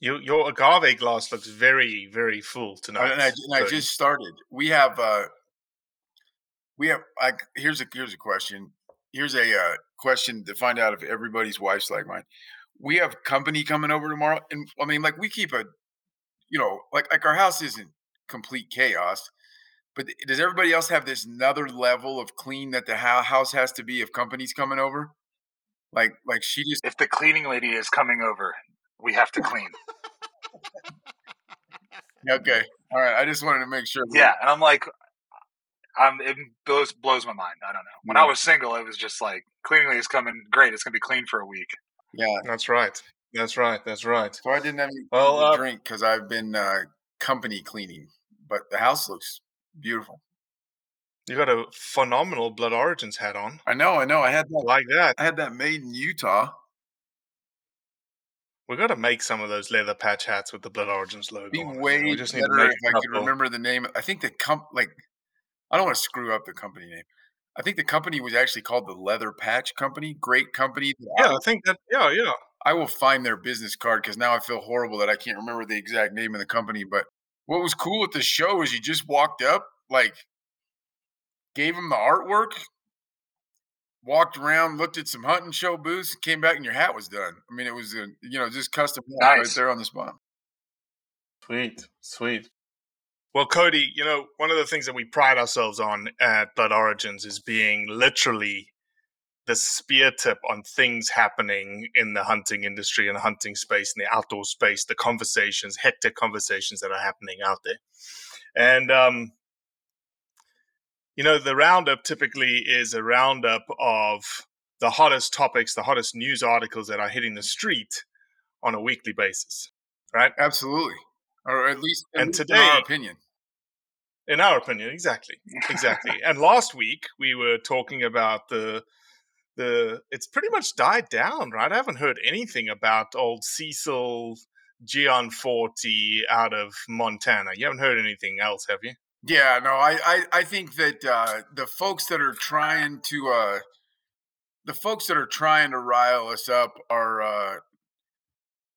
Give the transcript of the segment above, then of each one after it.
Your, your agave glass looks very, very full tonight. and I, and I just started. We have uh we have like here's a here's a question. Here's a uh, question to find out if everybody's wife's like mine. We have company coming over tomorrow, and I mean, like we keep a, you know, like like our house isn't complete chaos, but does everybody else have this another level of clean that the hou- house has to be if company's coming over? Like like she just If the cleaning lady is coming over, we have to clean. okay. All right, I just wanted to make sure. that- yeah, and I'm like, I'm it blows blows my mind. I don't know. When I was single, it was just like cleaning is coming. Great, it's gonna be clean for a week. yeah. That's right. That's right. That's right. So I didn't have any Well, uh, drink because I've been uh, company cleaning, but the house looks beautiful. You got a phenomenal Blood Origins hat on. I know, I know. I had that. Like that. I had that made in Utah. We got to make some of those leather patch hats with the Blood Origins logo. Be way we just need to better if I could remember the name. I think the comp like I don't want to screw up the company name. I think the company was actually called the Leather Patch Company. Great company. Yeah, I think that. Yeah, yeah. I will find their business card because now I feel horrible that I can't remember the exact name of the company. But what was cool at the show is you just walked up, like, gave them the artwork, walked around, looked at some hunting show booths, came back, and your hat was done. I mean, it was a you know just custom hat right there on the spot. Sweet, sweet. Well, Cody, you know, one of the things that we pride ourselves on at Blood Origins is being literally the spear tip on things happening in the hunting industry and the hunting space and the outdoor space, the conversations, hectic conversations that are happening out there. And, um, you know, the roundup typically is a roundup of the hottest topics, the hottest news articles that are hitting the street on a weekly basis, right? Absolutely, or at least, at And least in today- our opinion. In our opinion, exactly, exactly. and last week we were talking about the the. It's pretty much died down, right? I haven't heard anything about old Cecil Gion Forty out of Montana. You haven't heard anything else, have you? Yeah, no, I, I, I think that uh, the folks that are trying to, uh, the folks that are trying to rile us up are, uh,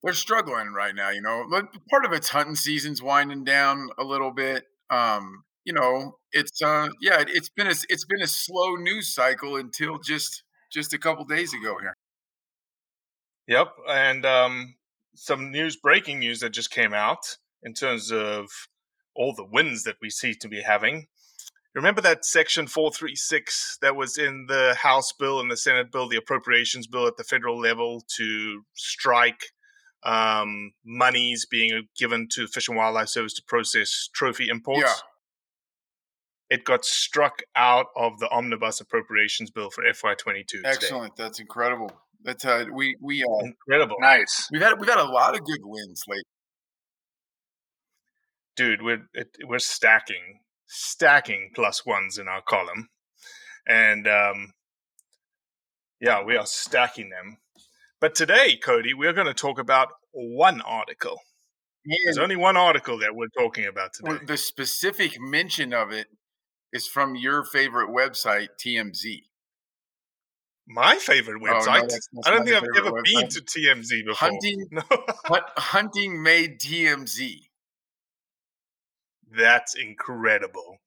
they're struggling right now. You know, part of it's hunting season's winding down a little bit. Um, you know, it's, uh, yeah, it, it's been a, it's been a slow news cycle until just, just a couple days ago here. Yep, and um, some news, breaking news that just came out in terms of all the wins that we seem to be having. Remember that section 436 that was in the House bill and the Senate bill, the appropriations bill at the federal level to strike um, monies being given to Fish and Wildlife Service to process trophy imports? Yeah. It got struck out of the omnibus appropriations bill for FY22. today. Excellent. That's incredible. That's uh, we we uh, Incredible. Nice. we've had we've had a lot of good wins lately. Dude, we're it, we're stacking stacking plus ones in our column, and um, yeah, we are stacking them. But today, Cody, we're going to talk about one article. There's only one article that we're talking about well, today. the specific mention of it is from your favorite website, TMZ. My favorite Oh, no, website. that's- that's I don't think I've ever favorite been to TMZ before. Hunting No, hunting made TMZ. That's incredible.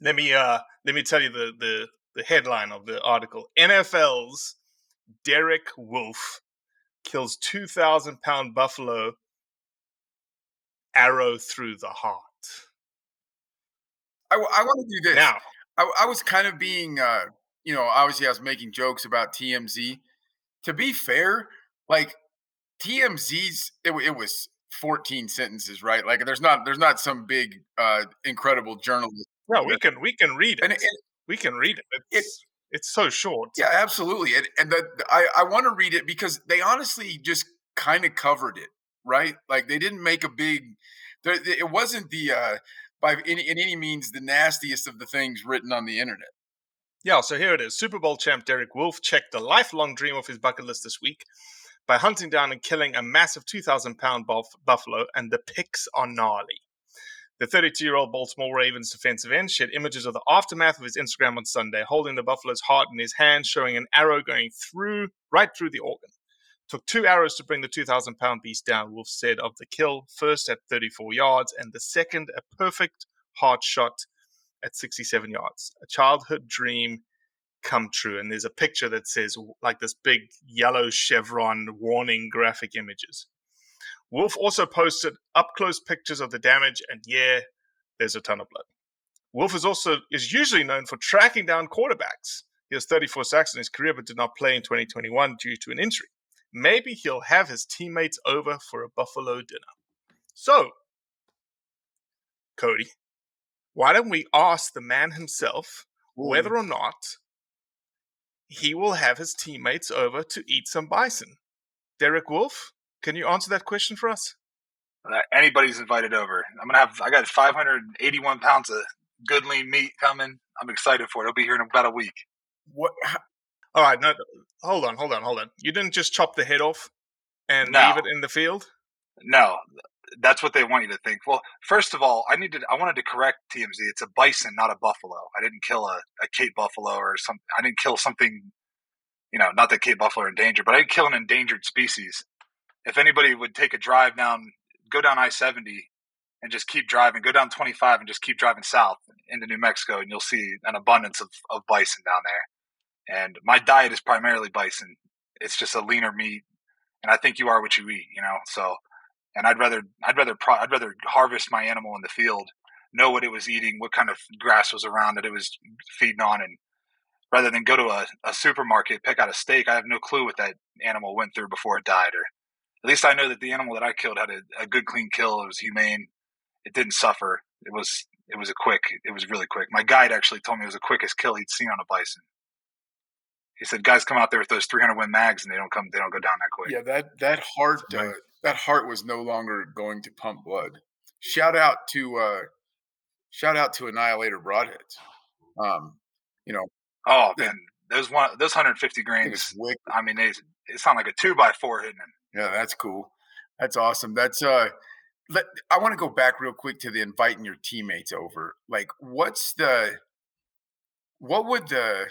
Let me uh let me tell you the the the headline of the article. NFL's Derek Wolfe kills 2,000 pound buffalo arrow through the heart. I, want to do this. Now, I, I was kind of being, uh, you know, obviously I was making jokes about TMZ. To be fair, like TMZ's, it, it was 14 sentences, right? Like there's not there's not some big, uh, incredible journalist. no, we can we can read it. And it, we can read it. It's it's so short. Yeah, absolutely. And, and the, the- I, I want to read it because they honestly just kind of covered it, right? Like they didn't make a big. There, it wasn't the uh, by any in any means the nastiest of the things written on the internet. Yeah, so here it is. Super Bowl champ Derek Wolfe checked the lifelong dream of his bucket list this week by hunting down and killing a massive 2,000 pound buff- buffalo, and the pics are gnarly. The 32 year old Baltimore Ravens defensive end shared images of the aftermath of his Instagram on Sunday, holding the buffalo's heart in his hand, showing an arrow going through, right through the organ. Took two arrows to bring the 2,000 pound beast down, Wolfe said of the kill, first at 34 yards, and the second a perfect heart shot at 67 yards. A childhood dream come true. And there's a picture that says, like this big yellow chevron warning graphic images. Wolfe also posted up close pictures of the damage, and yeah, there's a ton of blood. Wolfe is also is usually known for tracking down quarterbacks. He has 34 sacks in his career, but did not play in 2021 due to an injury. Maybe he'll have his teammates over for a Buffalo dinner. So, Cody, why don't we ask the man himself whether or not he will have his teammates over to eat some bison? Derek Wolfe, can you answer that question for us? Uh, anybody's invited over. I'm gonna have. I got 581 pounds of good lean meat coming. I'm excited for it. It'll be here in about a week. What? All right, no, hold on, hold on, hold on. You didn't just chop the head off and No. leave it in the field? No, that's what they want you to think. Well, first of all, I needed. I wanted to correct TMZ. It's a bison, not a buffalo. I didn't kill a, a Cape buffalo or some. I didn't kill something. You know, not that Cape buffalo are endangered, but I didn't kill an endangered species. If anybody would take a drive down, go down I seventy, and just keep driving, go down twenty five, and just keep driving south into New Mexico, and you'll see an abundance of, of bison down there. And my diet is primarily bison. It's just a leaner meat, and I think you are what you eat. You know, so and I'd rather I'd rather pro- I'd rather harvest my animal in the field, know what it was eating, what kind of grass was around that it was feeding on, and rather than go to a, a supermarket pick out a steak, I have no clue what that animal went through before it died, or at least I know that the animal that I killed had a, a good clean kill. It was humane. It didn't suffer. It was it was a quick. It was really quick. My guide actually told me it was the quickest kill he'd seen on a bison. He said, "Guys come out there with those 300 win mags, and they don't come. They don't go down that quick." Yeah, that that heart uh, that heart was no longer going to pump blood. Shout out to uh, shout out to Annihilator Broadheads. Um, you know, Oh man, those one those 150 I grains. I mean, they it sound like a two by four hitting him. Yeah, that's cool. That's awesome. That's uh let I want to go back real quick to the inviting your teammates over. Like what's the what would the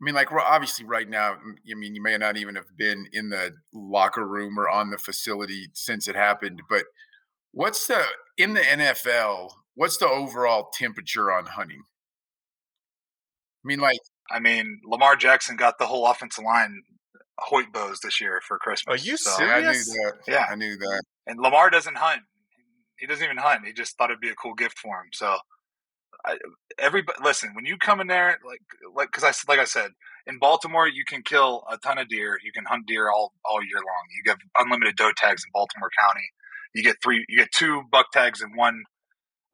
I mean like we're obviously right now I mean you may not even have been in the locker room or on the facility since it happened, but what's the in the NFL, what's the overall temperature on hunting? I mean like I mean, Lamar Jackson got the whole offensive line Hoyt bows this year for Christmas. Are you so, I knew serious? that. Yeah. I knew that. And Lamar doesn't hunt. He doesn't even hunt. He just thought it'd be a cool gift for him. So everybody, listen. When you come in there, like like because I like I said, in Baltimore, you can kill a ton of deer. You can hunt deer all all year long. You get unlimited doe tags in Baltimore County. You get three. You get two buck tags and one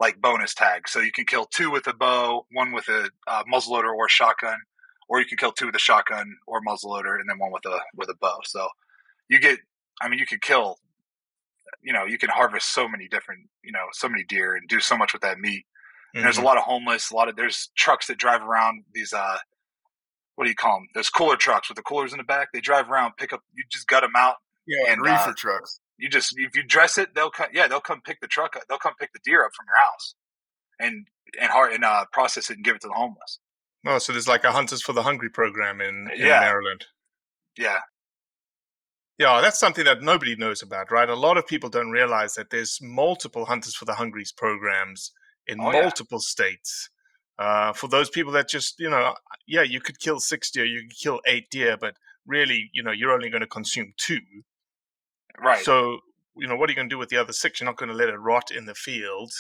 like bonus tag. So you can kill two with a bow, one with a uh, muzzleloader or a shotgun, or you can kill two with a shotgun or muzzleloader, and then one with a with a bow. So you get. I mean, you can kill you know you can harvest so many different you know so many deer and do so much with that meat mm-hmm. there's a mm-hmm. lot of homeless a lot of there's trucks that drive around these uh what do you call them there's cooler trucks with the coolers in the back they drive around pick up you just gut them out yeah and reefer uh, trucks you just if you dress it they'll come yeah they'll come pick the truck up they'll come pick the deer up from your house and and hard and uh process it and give it to the homeless oh so there's like a hunters for the hungry program in, in yeah. maryland yeah yeah, that's something that nobody knows about, right? A lot of people don't realize that there's multiple Hunters for the Hungries programs in oh, multiple yeah. states. Uh, for those people that just, you know, yeah, you could kill six deer, you could kill eight deer, but really, you know, you're only going to consume two. Right. So, you know, what are you going to do with the other six? You're not going to let it rot in the field.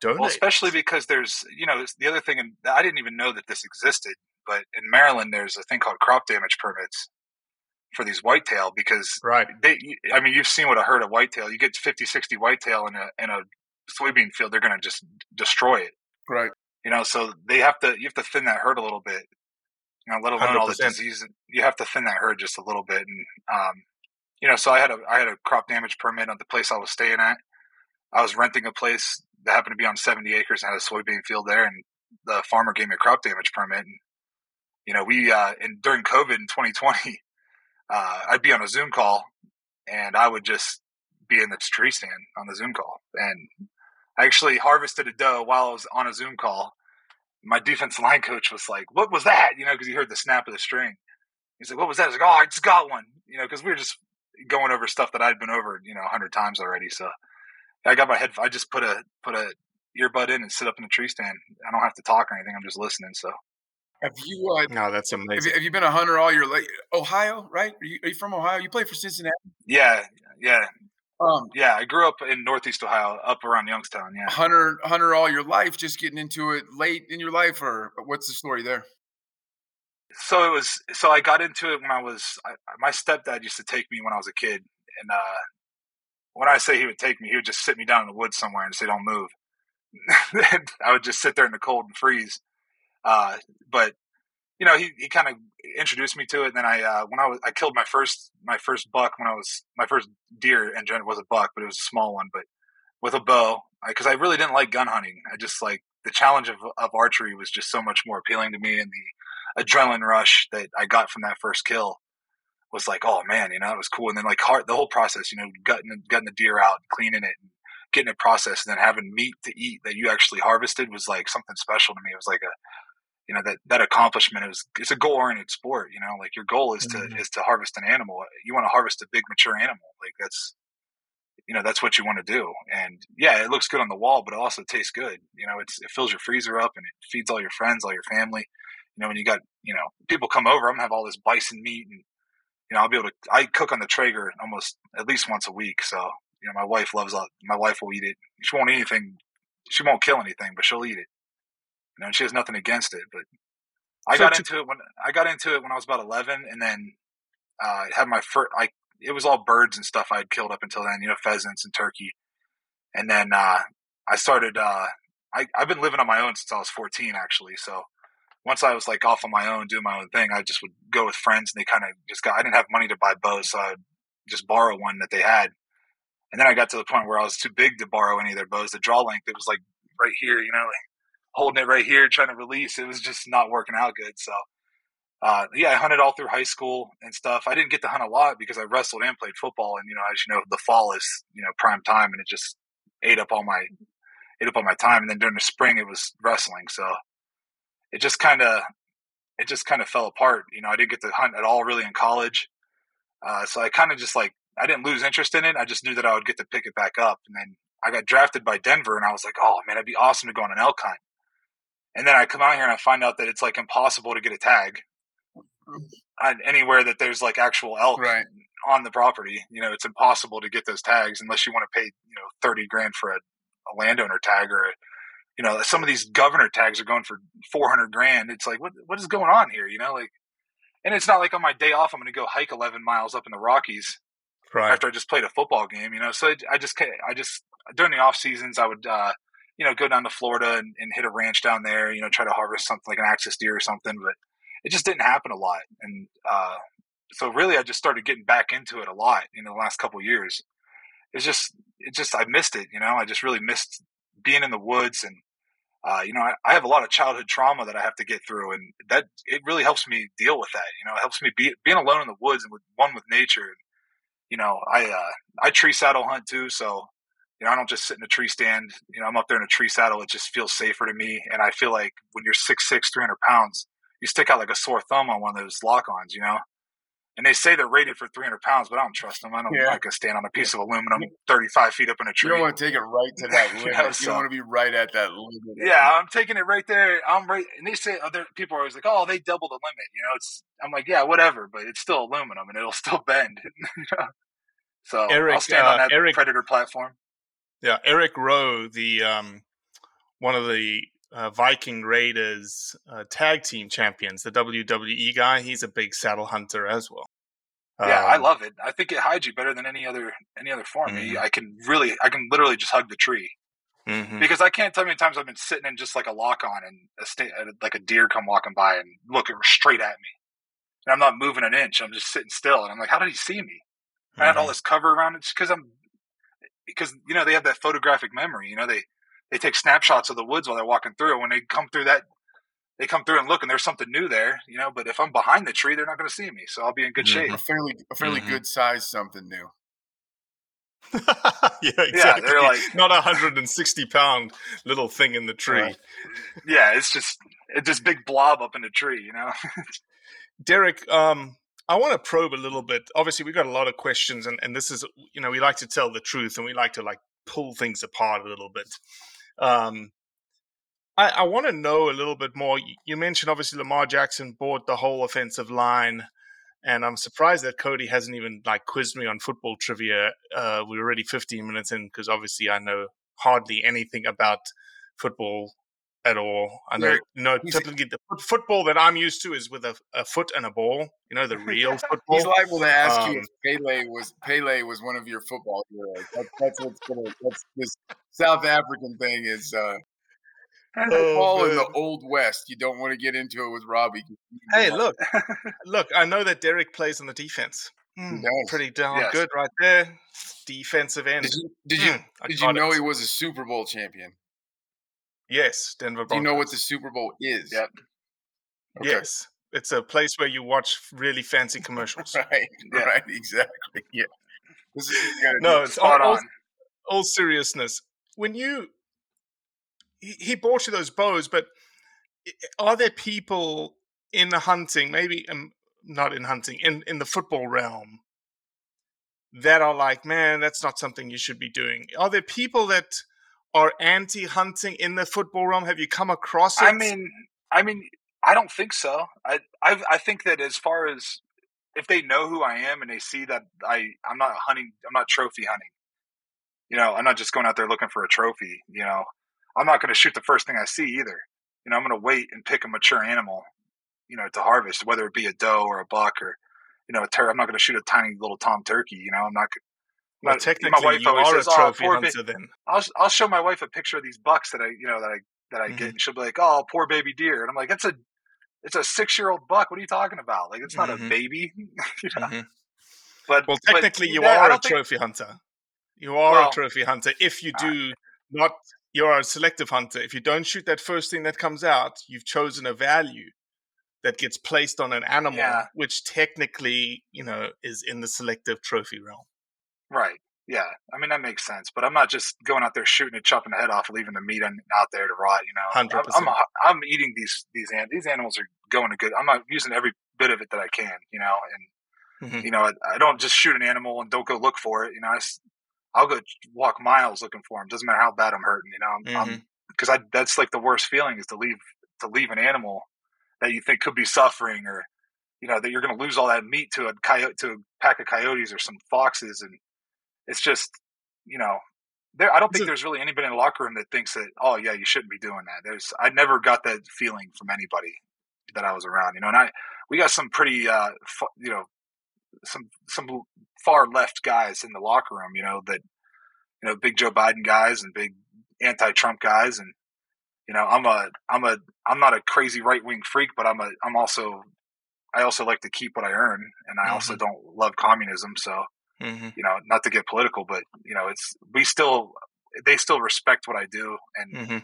Donate. Well, especially because there's, you know, the other thing, and I didn't even know that this existed, but in Maryland, there's a thing called crop damage permits for these whitetail because right. They, I mean, you've seen what a herd of whitetail. You get 50, 60 whitetail in a in a soybean field, they're going to just destroy it. Right. You know, so they have to you have to thin that herd a little bit. You know, let alone 100%. all the disease. You have to thin that herd just a little bit, and um, you know, so I had a I had a crop damage permit on the place I was staying at. I was renting a place that happened to be on 70 acres and had a soybean field there, and the farmer gave me a crop damage permit. And you know, we uh, and during COVID in 2020, uh, I'd be on a Zoom call and I would just be in the tree stand on the Zoom call. And I actually harvested a doe while I was on a Zoom call. My defense line coach was like, "What was that?" You know, because he heard the snap of the string. He's like, "What was that?" I was like, "Oh, I just got one." You know, because we were just going over stuff that I'd been over, you know, a hundred times already. So I got my head. I just put a put a earbud in and sit up in the tree stand. I don't have to talk or anything. I'm just listening. So have you? Uh, no, that's amazing. Have you, have you, been a hunter all your life? Ohio, right? Are you, are you from Ohio? You play for Cincinnati? Yeah, yeah, um, yeah. I grew up in Northeast Ohio, up around Youngstown. Yeah, hunter, hunter all your life. Just getting into it late in your life, or what's the story there? So it was. So I got into it when I was. I, my stepdad used to take me when I was a kid, and uh, when I say he would take me, he would just sit me down in the woods somewhere and say, "Don't move." I would just sit there in the cold and freeze. Uh, but you know, he, he kind of introduced me to it. And then I, uh, when I was, I killed my first, my first buck when I was, my first deer and it was a buck, but it was a small one, but with a bow, cause I really didn't like gun hunting. I just like the challenge of, of archery was just so much more appealing to me. And the adrenaline rush that I got from that first kill was like, oh man, you know, it was cool. And then like the whole process, you know, gutting, gutting the deer out, cleaning it, and getting it processed, and then having meat to eat that you actually harvested was like something special to me. It was like a, you know that that accomplishment is it's a goal oriented sport you know like your goal is to mm-hmm. is to harvest an animal. You want to harvest a big mature animal. Like that's you know that's what you want to do. And yeah it looks good on the wall but it also tastes good. You know it's it fills your freezer up and it feeds all your friends all your family. You know when you got you know people come over i'm gonna have all this bison meat and you know i'll be able to i cook on the traeger almost at least once a week. So you know my wife loves my wife will eat it. She won't eat anything she won't kill anything but she'll eat it you know, and she has nothing against it. But I so got to, into it when I got into it when I was about eleven, and then uh, I had my first. I it was all birds and stuff I had killed up until then, you know, pheasants and turkey, and then uh, I started. Uh, I I've been living on my own since I was fourteen, actually. So once I was like off on my own, doing my own thing, I just would go with friends, and they kind of just got. I didn't have money to buy bows, so I'd just borrow one that they had. And then I got to the point where I was too big to borrow any of their bows. The draw length, it was like right here, you know, like holding it right here, trying to release. It was just not working out good. So, uh, yeah, I hunted all through high school and stuff. I didn't get to hunt a lot because I wrestled and played football. And, you know, as you know, the fall is, you know, prime time and it just ate up all my, ate up all my time. And then during the spring, it was wrestling. So it just kind of, it just kind of fell apart. You know, I didn't get to hunt at all really in college. Uh, so I kind of just like, I didn't lose interest in it. I just knew that I would get to pick it back up. And then I got drafted by Denver and I was like, oh man, it'd be awesome to go on an elk hunt. And then I come out here and I find out that it's like impossible to get a tag anywhere that there's like actual elk right. on the property. You know, it's impossible to get those tags unless you want to pay, you know, 30 grand for a, a landowner tag or a, you know, some of these governor tags are going for 400 grand. It's like, what, what is going on here? You know, like, and it's not like on my day off, I'm going to go hike 11 miles up in the Rockies right. after I just played a football game, you know? So I just, I just, during the off seasons, I would, uh, you know, go down to Florida and, and hit a ranch down there, you know, try to harvest something like an axis deer or something, but it just didn't happen a lot. And, uh, so really I just started getting back into it a lot in the last couple years. It's just, it just, I missed it, you know, I just really missed being in the woods and, uh, you know, I, I, have a lot of childhood trauma that I have to get through, and that it really helps me deal with that. You know, it helps me be being alone in the woods and with one with nature. You know, I uh, I tree saddle hunt too, so you know, I don't just sit in a tree stand. You know, I'm up there in a tree saddle. It just feels safer to me, and I feel like when you're six six, three hundred pounds, you stick out like a sore thumb on one of those lock-ons. You know, and they say they're rated for 300 pounds, but I don't trust them. I don't yeah. like stand on a piece of aluminum 35 feet up in a tree. You don't want to take it right to that limit. you, know, so, you don't want to be right at that limit. Yeah, I'm taking it right there. I'm right. And they say other people are always like, "Oh, they double the limit." You know, it's. I'm like, yeah, whatever, but it's still aluminum and it'll still bend. so Eric, I'll stand uh, on that Eric, Predator platform. Yeah, Eric Rowe, the um, one of the uh, Viking Raiders uh, tag team champions, the WWE guy. He's a big saddle hunter as well. Yeah, um, I love it. I think it hides you better than any other any other form. Mm-hmm. I can really, I can literally just hug the tree mm-hmm. because I can't tell you how many times I've been sitting in just like a lock on and a sta- like a deer come walking by and looking straight at me, and I'm not moving an inch. I'm just sitting still, and I'm like, how did he see me? Mm-hmm. I had all mm-hmm. this cover around it because I'm because you know they have that photographic memory. You know they they take snapshots of the woods while they're walking through. It. When they come through that, they come through and look, and there's something new there, you know. But if I'm behind the tree, they're not going to see me, so I'll be in good mm-hmm. shape. A fairly, a fairly mm-hmm. good size something new. yeah, exactly. Yeah, they're like not a hundred and sixty pound little thing in the tree. yeah, it's just it's just big blob up in the tree, you know. Derek, um, I want to probe a little bit. Obviously, we've got a lot of questions, and, and this is, you know, we like to tell the truth and we like to like pull things apart a little bit. Um, I, I want to know a little bit more. You mentioned obviously Lamar Jackson bought the whole offensive line, and I'm surprised that Cody hasn't even like quizzed me on football trivia. Uh, we're already 15 minutes in because obviously I know hardly anything about football at all. I know, no, typically the football that I'm used to is with a, a, foot and a ball. You know, the real football. He's liable to ask um, you if Pele was Pele was one of your football heroes. That, that's what's gonna. That's this South African thing is. uh oh, in the old west. You don't want to get into it with Robbie. Hey, look, look. I know that Derek plays on the defense. Mm, pretty darn yes. good right there. Defensive end. Did you did you, mm, did you know it. he was a Super Bowl champion? Yes, Denver Broncos. Do you know what the Super Bowl is? Yep. Okay. Yes. It's a place where you watch really fancy commercials. right. Yeah. Right. Exactly. Yeah. no, it's all, all, all, seriousness. When you he, he bought you those bows, but are there people in the hunting, maybe um, not in hunting, in in the football realm, that are like, man, that's not something you should be doing? Are there people that are anti-hunting in the football realm? Have you come across it? I mean, I mean, I don't think so. I, I, I think that as far as if they know who I am and they see that I, I'm not hunting, I'm not trophy hunting. You know, I'm not just going out there looking for a trophy. You know, I'm not going to shoot the first thing I see either. You know, I'm going to wait and pick a mature animal. You know, to harvest, whether it be a doe or a buck or, you know, a tur- I'm not going to shoot a tiny little tom turkey. You know, I'm not. Well, technically, my wife you always are says, a oh, trophy oh, hunter. Ba-. Then I'll I'll show my wife a picture of these bucks that I you know that I that I mm-hmm. get, and she'll be like, "Oh, poor baby deer," and I'm like, "It's a it's a six year old buck. What are you talking about? Like, it's not mm-hmm. a baby." you know? mm-hmm. But well, technically, but, you yeah, are a trophy think... hunter. You are well, a trophy hunter if you do uh, not. You're a selective hunter. If you don't shoot that first thing that comes out, you've chosen a value that gets placed on an animal, yeah. which technically, you know, is in the selective trophy realm. Right. Yeah. I mean, that makes sense. But I'm not just going out there shooting and chopping the head off, leaving the meat out there to rot. You know, hundred percent. I'm, I'm eating these these these animals are going to good. I'm not using every bit of it that I can. You know, and mm-hmm. you know, I, I, don't just shoot an animal and don't go look for it. You know, I, I'll go walk miles looking for them. Doesn't matter how bad I'm hurting. You know, I'm because mm-hmm. I that's like the worst feeling is to leave to leave an animal that you think could be suffering or you know that you're going to lose all that meat to a coyote to a pack of coyotes or some foxes and it's just you know there, I don't think there's really anybody in the locker room that thinks that, oh yeah, you shouldn't be doing that. There's, I never got that feeling from anybody that I was around, you know. And I, we got some pretty, uh, fu- you know, some some far left guys in the locker room, you know, that, you know, big Joe Biden guys and big anti-Trump guys, and you know, I'm a, I'm a, I'm not a crazy right wing freak, but I'm a, I'm also, I also like to keep what I earn, and I also don't love communism, so Mm-hmm. you know, not to get political, but you know, it's we still they still respect what I do, and Mm-hmm.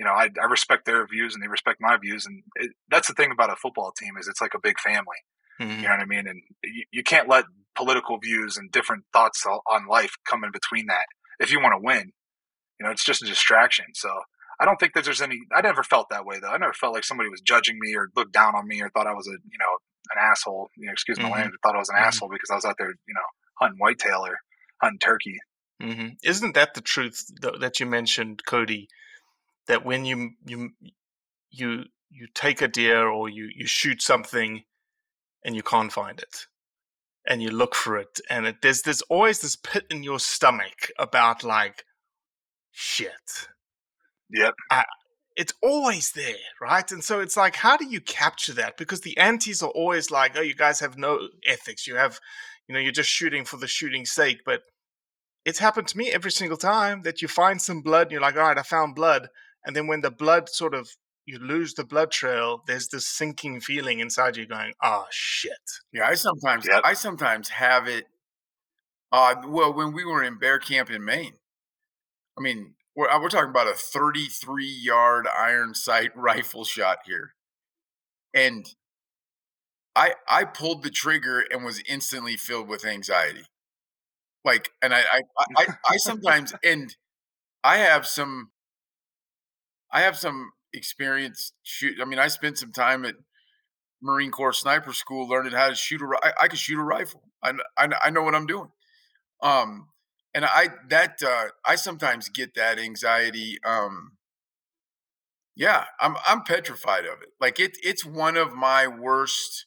you know, I, I respect their views and they respect my views, and it, that's the thing about a football team is it's like a big family. Mm-hmm. You know what I mean? And you, you can't let political views and different thoughts on life come in between that. If you want to win, you know, it's just a distraction. So I don't think that there's any. I never felt that way though. I never felt like somebody was judging me or looked down on me or thought I was a you know an asshole. You know, excuse my Mhm. language. Thought I was an Mhm. asshole because I was out there, you know, hunting whitetail or hunting turkey. hmm Isn't that the truth th- that you mentioned, Cody? That when you you you you take a deer or you you shoot something and you can't find it, and you look for it, and it, there's there's always this pit in your stomach about like, shit. Yep. I, it's always there, right? And so it's like, how do you capture that? Because the antis are always like, oh, you guys have no ethics. You have, you know, you're just shooting for the shooting's sake. But it's happened to me every single time that you find some blood and you're like, all right, I found blood. And then when the blood sort of, you lose the blood trail, there's this sinking feeling inside you going, oh, shit. Yeah, I sometimes Yep. I sometimes have it. Uh, well, when we were in bear camp in Maine, I mean, we're, uh, we're talking about a 33 yard iron sight rifle shot here, and I I pulled the trigger and was instantly filled with anxiety. Like, and I I I, I, sometimes and I have some I have some experience shoot. I mean, I spent some time at Marine Corps sniper school learning how to shoot a. I, I could shoot a rifle. I, I I know what I'm doing. Um, and I that uh, I sometimes get that anxiety. Um, yeah, I'm I'm petrified of it. Like it it's one of my worst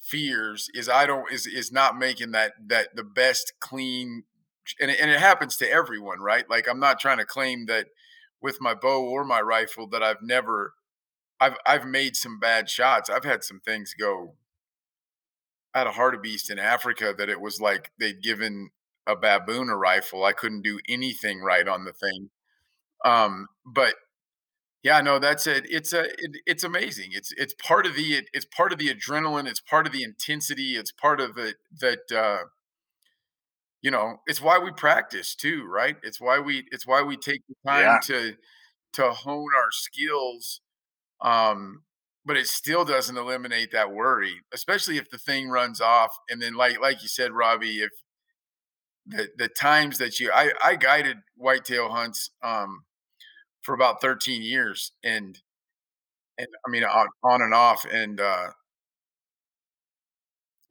fears is I don't is is not making that that the best clean and it, and it happens to everyone, right? Like I'm not trying to claim that with my bow or my rifle that I've never I've I've made some bad shots. I've had some things go. I had a hartebeest in Africa that it was like they'd given a baboon a rifle. I couldn't do anything right on the thing. Um, but yeah, no, that's it. It's a it, it's amazing. It's it's part of the it's part of the adrenaline. It's part of the intensity. It's part of it that uh, you know. It's why we practice too, right? It's why we it's why we take the time Yeah. to to hone our skills um but it still doesn't eliminate that worry especially if the thing runs off and then like like you said robbie if the the times that you i i guided whitetail hunts um for about 13 years and and i mean on, on and off and uh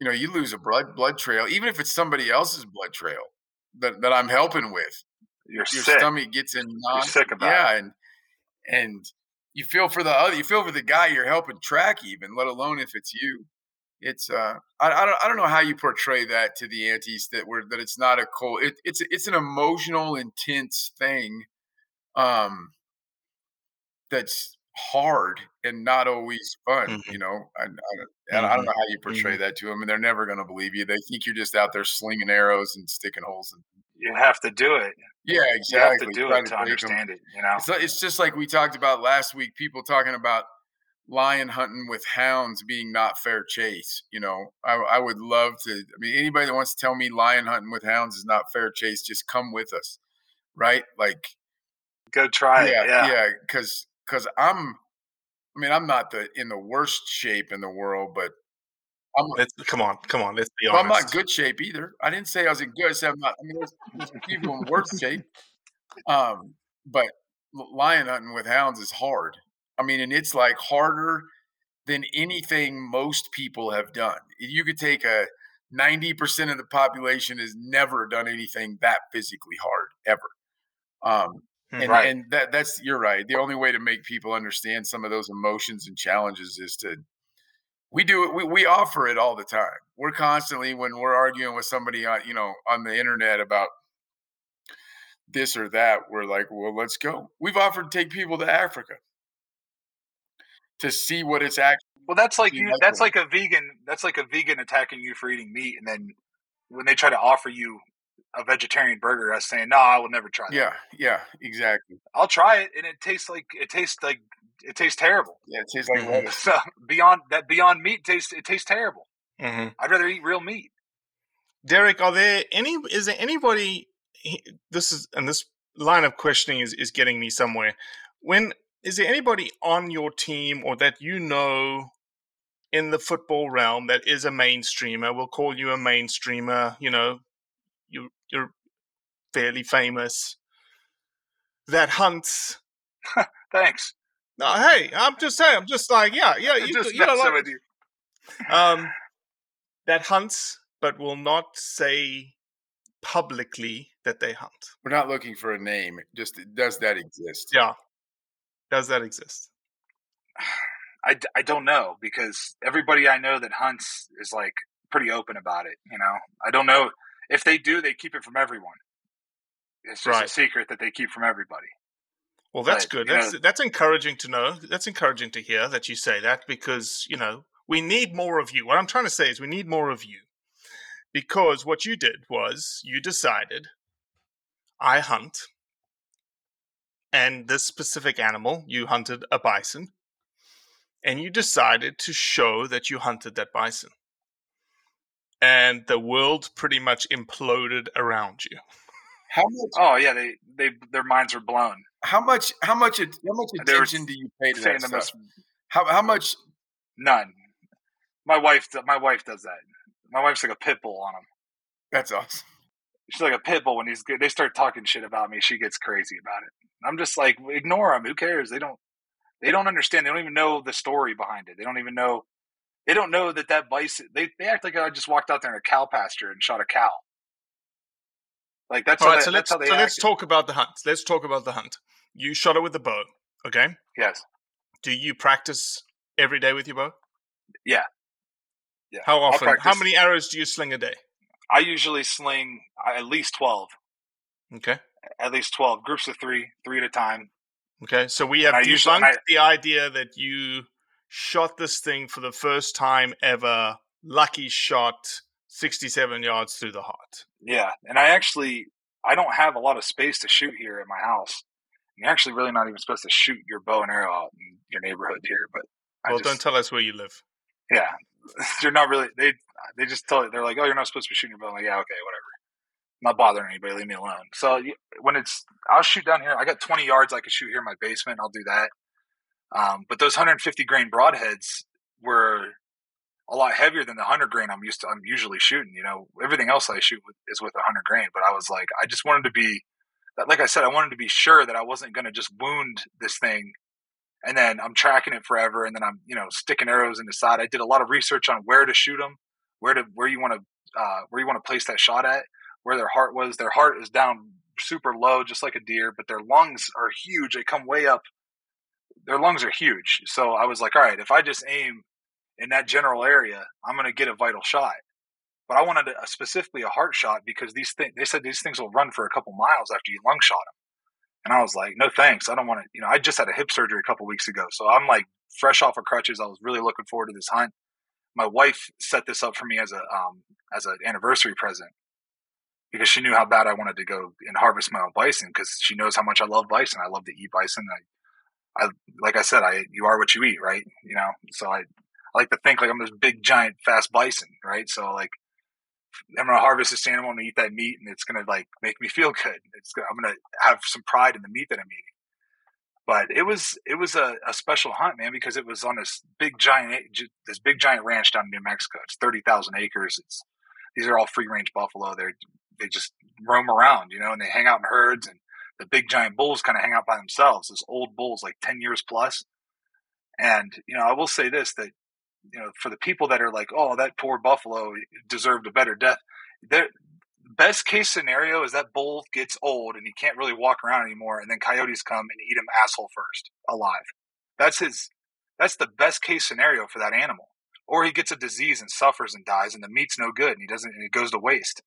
you know you lose a blood blood trail even if it's somebody else's blood trail that, that i'm helping with You're your sick. stomach gets in non sick about yeah and and you feel for the other you feel for the guy you're helping track even let alone if it's you it's uh I, I don't I don't know how you portray that to the antis that we're that it's not a cold it, it's it's an emotional intense thing um that's hard and not always fun Mhm. you know I, I, don't- and I don't Mhm. know how you portray that to them and they're never going to believe you they think you're just out there slinging arrows and sticking holes in You have to do it. yeah exactly. You have to do Trying it to 'em. understand it. You know. It's, it's just like we talked about last week. People talking about lion hunting with hounds being not fair chase. You know, I, I would love to. I mean, anybody that wants to tell me lion hunting with hounds is not fair chase, just come with us, right? Like, Go try yeah, it. Yeah. yeah, because because I'm. I mean, I'm not the in the worst shape in the world, but I'm. Let's come on, come on. Let's be Well, I'm not good shape either. I didn't say I was in good. I said I'm not. I mean, there's, there's people in worse shape. Um, but lion hunting with hounds is hard. I mean, and it's like harder than anything most people have done. You could take a 90% of the population has never done anything that physically hard ever. Um, Hmm. and, Right. and that that's you're right. The only way to make people understand some of those emotions and challenges is to we do it. We, we offer it all the time. We're constantly when we're arguing with somebody on you know on the internet about this or that, we're like, well, let's go. We've offered to take people to Africa to see what it's actually. Well, that's like you. that's like a vegan. That's like a vegan attacking you for eating meat, and then when they try to offer you a vegetarian burger, us saying, "No, I will never try that." Yeah, yeah, exactly. I'll try it, and it tastes like it tastes like it tastes terrible. Yeah, it tastes like Mhm. So beyond that, beyond meat tastes it tastes terrible. Mm-hmm. I'd rather eat real meat. Derek, are there any? Is there anybody? This is and this line of questioning is is getting me somewhere. When is there anybody on your team or that you know in the football realm that is a mainstreamer? We'll call you a mainstreamer. You know, you you're fairly famous. That hunts. Thanks. No, hey, I'm just saying. I'm just like, yeah, yeah. You, Just you know, like, with you. um, that hunts, but will not say publicly that they hunt. We're not looking for a name. Just does that exist? Yeah. Does that exist? I, I don't know because everybody I know that hunts is like pretty open about it. You know, I don't know if they do. They keep it from everyone. It's just a secret that they keep from everybody. Well, that's Right, good. That's know- that's encouraging to know. That's encouraging to hear that you say that because you know we need more of you. What I'm trying to say is we need more of you because what you did was you decided I hunt, and this specific animal you hunted a bison, and you decided to show that you hunted that bison, and the world pretty much imploded around you. How much? Oh yeah, they they their minds were blown. How much? How much? How much attention do you pay to that stuff? most How how much? none. My wife my wife does that. My wife's like a pit bull on him. That's awesome. She's like a pit bull when he's good. They start talking shit about me. She gets crazy about it. I'm just like, ignore them. Who cares? They don't. They don't understand. They don't even know the story behind it. They don't even know. They don't know that that bison. They they act like I just walked out there in a cow pasture and shot a cow. Like that's All how they, so let's that's how they so let's talk about the hunt. Let's talk about the hunt. You shot it with the bow, okay? Yes. Do you practice every day with your bow? Yeah. Yeah. How often? How many arrows do you sling a day? I usually sling uh, at least twelve. Okay. At least twelve groups of three, three at a time. Okay. So we have debunked usually- I- the idea that you shot this thing for the first time ever. Lucky shot, sixty-seven yards through the heart. Yeah, and I actually I don't have a lot of space to shoot here at my house. You're actually really not even supposed to shoot your bow and arrow out in your neighborhood here, but I Well, just, don't tell us where you live. yeah, you're not really. They they just tell you they're like, oh, you're not supposed to be shooting your bow. I'm like, yeah, okay, whatever. I'm not bothering anybody. Leave me alone. So when it's, I'll shoot down here. I got 20 yards I can shoot here in my basement. I'll do that. Um, but those 150 grain broadheads were a lot heavier than the 100 grain I'm used to. I'm usually shooting. You know, everything else I shoot with, is with 100 grain. But I was like, I just wanted to be, like I said, I wanted to be sure that I wasn't going to just wound this thing and then I'm tracking it forever, and then I'm you know sticking arrows in the side. I did a lot of research on where to shoot them, where to where you want to uh, where you want to place that shot at, where their heart was. Their heart is down super low, just like a deer, but their lungs are huge. They come way up. Their lungs are huge. So I was like, all right, if I just aim in that general area, I'm going to get a vital shot. But I wanted a, specifically a heart shot because these things. They said these things will run for a couple miles after you lung shot them. And I was like, no thanks. I don't want to, you know, I just had a hip surgery a couple weeks ago. So I'm like fresh off of crutches. I was really looking forward to this hunt. My wife set this up for me as a, um, as an anniversary present because she knew how bad I wanted to go and harvest my own bison because she knows how much I love bison. I love to eat bison. I, I, like I said, I, you are what you eat, right? You know, so I, I like to think like I'm this big, giant, fast bison, right? So like, I'm gonna harvest this animal and eat that meat, and it's gonna like make me feel good. It's gonna, I'm gonna have some pride in the meat that I'm eating. But it was it was a, a special hunt, man, because it was on this big giant eh, this big giant ranch down in New Mexico. It's thirty thousand acres. It's these are all free range buffalo. They they just roam around, you know, and they hang out in herds. And the big giant bulls kind of hang out by themselves. This old bulls, like ten years plus. And you know, I will say this that you know, for the people that are like, oh, that poor buffalo deserved a better death. The best case scenario is that bull gets old and he can't really walk around anymore, and then coyotes come and eat him asshole first, alive. That's his. That's the best case scenario for that animal. Or he gets a disease and suffers and dies, and the meat's no good, and he doesn't, and it goes to waste.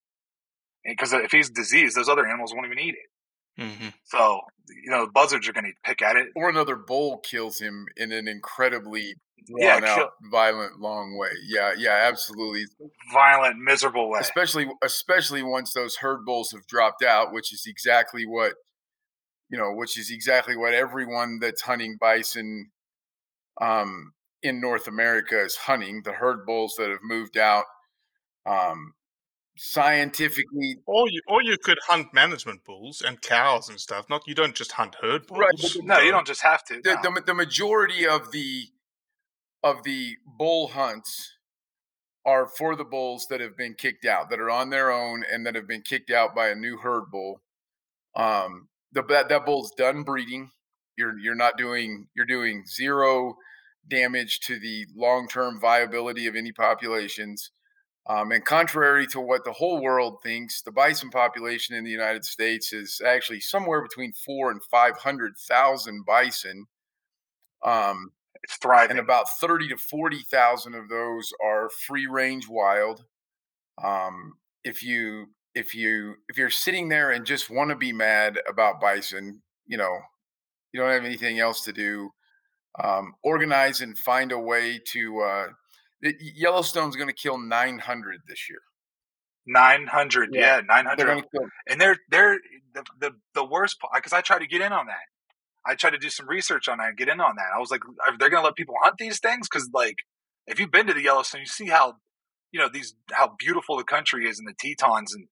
Because if he's diseased, those other animals won't even eat it. Mm-hmm. So you know, buzzards are going to pick at it. Or another bull kills him in an incredibly Yeah, out, violent, long way. Yeah, yeah, absolutely. Violent, miserable way. Especially, especially once those herd bulls have dropped out, which is exactly what you know, which is exactly what everyone that's hunting bison um, in North America is hunting. The herd bulls that have moved out. Um, scientifically, Or you or you could hunt management bulls and cows and stuff. Not you don't just hunt herd bulls. Right, but No, you don't just have to. the, no. the the majority of the of the bull hunts are for the bulls that have been kicked out, that are on their own, and that have been kicked out by a new herd bull. Um, the that, that bull's done breeding. You're you're not doing you're doing zero damage to the long term viability of any populations. Um, and contrary to what the whole world thinks, the bison population in the United States is actually somewhere between four and five hundred thousand bison. Um, it's thriving. and about 30 to 40,000 of those are free range wild. Um, if you if you if you're sitting there and just want to be mad about bison, you know, you don't have anything else to do. Um, organize and find a way to. Uh, Yellowstone's going to kill 900 this year. Nine hundred, Yeah. yeah, nine They're hundred. going to kill. and they're they're the the, the worst part because I tried to get in on that. I tried to do some research on that and get in on that. I was like, are they going to let people hunt these things? Because like, if you've been to the Yellowstone, you see how you know these how beautiful the country is in the Tetons, and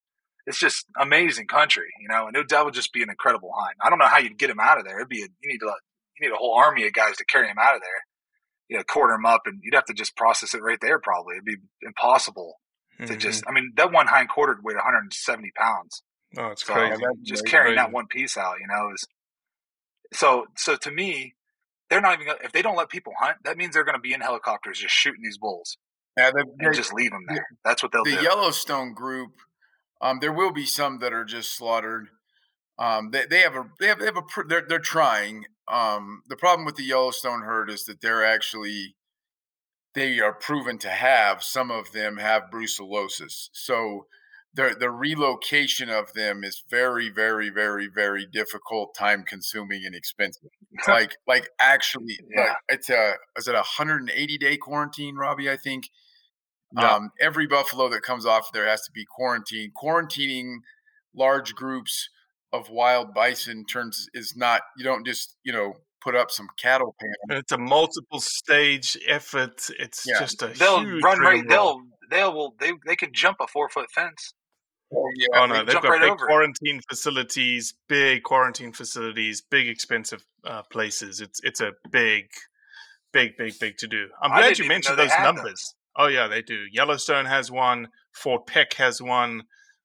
it's just amazing country, you know. And it, that would just be an incredible hunt. I don't know how you'd get them out of there. It'd be a, you need to you need a whole army of guys to carry them out of there. You know, quarter them up, and you'd have to just process it right there. Probably it'd be impossible to just. Mm-hmm. I mean, that one hind quarter weighed 170 pounds. Oh, it's So crazy. just It's carrying that one piece out, you know, is so. So to me, they're not even gonna, if they don't let people hunt. That means they're going to be in helicopters just shooting these bulls Yeah, they- and they- just leave them there. That's what they'll the do. The Yellowstone group, um, there will be some that are just slaughtered. Um, they, they have a they have they have a they're they're trying. Um, the problem with the Yellowstone herd is that they're actually they are proven to have some of them have brucellosis. So the the relocation of them is very very very very difficult, time consuming, and expensive. like like actually, Yeah. like it's a is it a 180 day quarantine, Robbie? I think. Yeah. Um, every buffalo that comes off there has to be quarantined. Quarantining large groups of wild bison turns is not you don't just you know put up some cattle panels. It's a multiple stage effort. It's Yeah. just a They'll huge run right. rigmarole. They'll they'll they they can jump a four foot fence. Oh yeah, Oh no, they've got right big it. quarantine facilities, big quarantine facilities, big expensive uh, places. It's it's a big, big, big, big to do. I'm I glad you mentioned those numbers. Oh yeah, they do. Yellowstone has one. Fort Peck has one.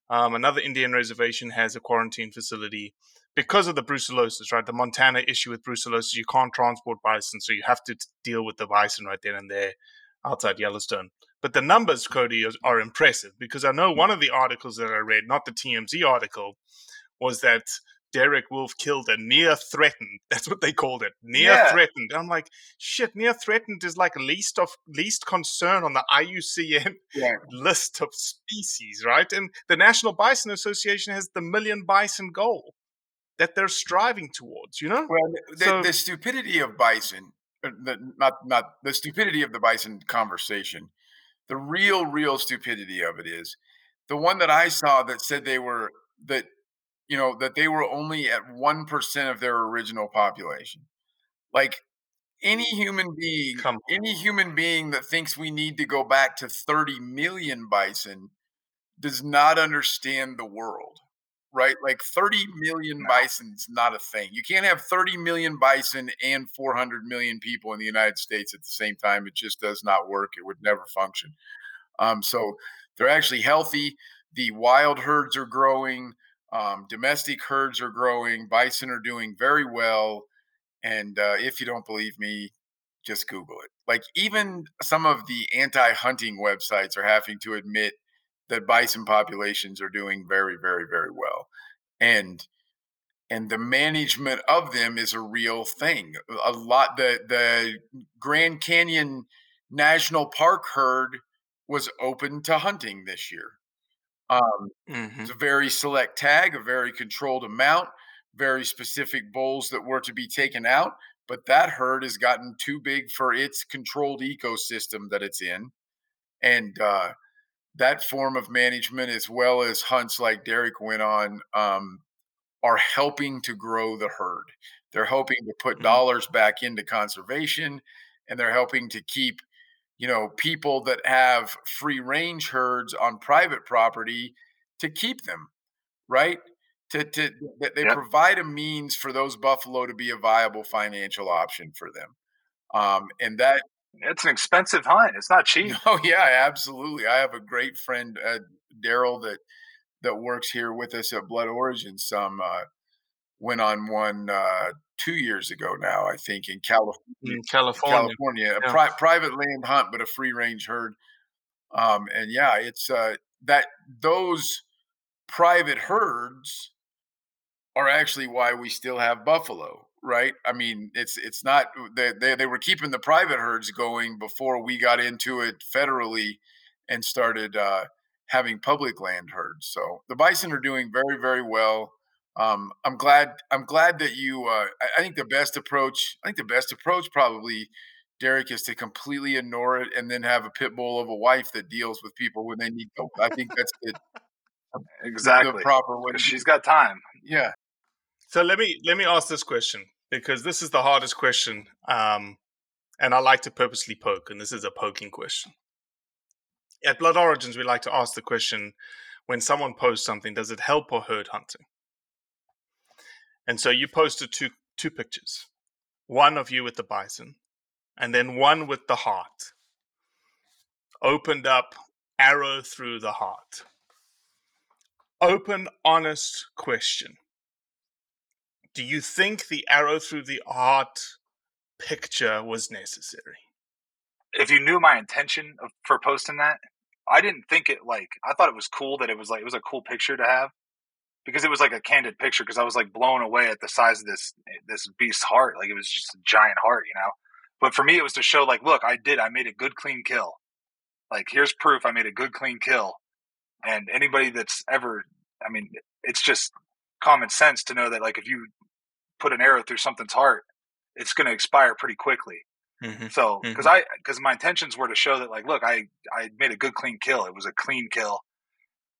Um, another Indian reservation has a quarantine facility because of the brucellosis. Right, the Montana issue with brucellosis, you can't transport bison, so you have to t- deal with the bison right then and there outside Yellowstone. But the numbers, Cody, are, are impressive because I know one of the articles that I read, not the TMZ article, was that Derek Wolfe killed a near threatened. That's what they called it, near Yeah. threatened. I'm like, shit, near threatened is like least of least concern on the IUCN Yeah. list of species, right? And the National Bison Association has the million bison goal that they're striving towards. You know, Well, the, So- the stupidity of bison, uh, the, not not the stupidity of the bison conversation. The real, real stupidity of it is the one that I saw that said they were that you know that they were only at one percent of their original population. Like any human being, Come any human being that thinks we need to go back to 30 million bison does not understand the world, right? Like 30 million No. bison's not a thing. You can't have 30 million bison and 400 million people in the United States at the same time. It just does not work. It would never function. Um, so they're actually healthy. The wild herds are growing. Um, domestic herds are growing. Bison are doing very well. And uh, if you don't believe me, just Google it. Like even some of the anti-hunting websites are having to admit that bison populations are doing very, very, very well, and and the management of them is a real thing. A lot the the Grand Canyon National Park herd was open to hunting this year. Um, Mhm. it's a very select tag, a very controlled amount. very specific bulls that were to be taken out, but that herd has gotten too big for its controlled ecosystem that it's in. And uh, that form of management, as well as hunts like Derek went on, um, are helping to grow the herd. They're helping to put Mm-hmm. dollars back into conservation, and they're helping to keep, you know, people that have free range herds on private property to keep them, right? To to that they Yep. provide a means for those buffalo to be a viable financial option for them. Um, and that It's an expensive hunt. It's not cheap. Oh yeah, absolutely. I have a great friend, uh, Daryl, that that works here with us at Blood Origin. Some uh, went on one uh, two years ago now, I think, in California. In California. California, a pri- private land hunt, but a free range herd. Um, and yeah, it's uh, that those private herds are actually why we still have buffalo, right? I mean, it's it's not they they, they were keeping the private herds going before we got into it federally and started uh, having public land herds. So the bison are doing very very well. Um, I'm glad I'm glad that you. Uh, I, I think the best approach. I think the best approach probably. Derek is to completely ignore it and then have a pit bull of a wife that deals with people when they need help. I think that's the, Exactly. the proper way. to 'Cause do she's got time. yeah. So let me let me ask this question because this is the hardest question, um, and I like to purposely poke, and this is a poking question. At Blood Origins, we like to ask the question: when someone posts something, does it help or hurt hunting? And so you posted two two pictures, one of you with the bison, and then one with the heart. Opened up, arrow through the heart. Open, honest question do you think the arrow through the heart picture was necessary? If you knew my intention of, for posting that, I didn't think it like I thought it was cool that it was like it was a cool picture to have because it was like a candid picture because I was like blown away at the size of this eh, this beast's heart like it was just a giant heart you know? But for me it was to show like look I did I made a good clean kill. Like here's proof I made a good clean kill. And anybody that's ever I mean it's just common sense to know that like if you put an arrow through something's heart it's going to expire pretty quickly Mm-hmm. so because I because my intentions were to show that like look I I made a good clean kill. It was a clean kill.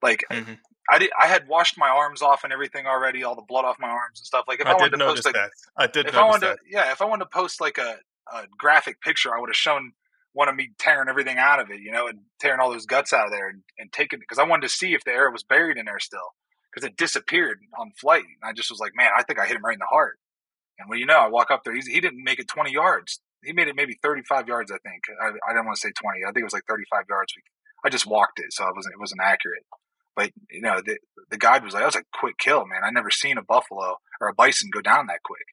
Like Mm-hmm. I did I had washed my arms off and everything already, all the blood off my arms and stuff. Like if I, I wanted to post like that. I did if I wanted that. to yeah if I wanted to post like a, a graphic picture, I would have shown one of me tearing everything out of it, you know, and tearing all those guts out of there and, and taking because I wanted to see if the arrow was buried in there still because it disappeared on flight. And I just was like, man, I think I hit him right in the heart. And well, you know, I walk up there. He's, he didn't make it 20 yards. He made it maybe 35 yards, I think. I, I didn't want to say 20. I think it was like 35 yards. I just walked it, so it wasn't it wasn't accurate. But you know, the the guide was like, "That was a quick kill, man. I never seen a buffalo or a bison go down that quick."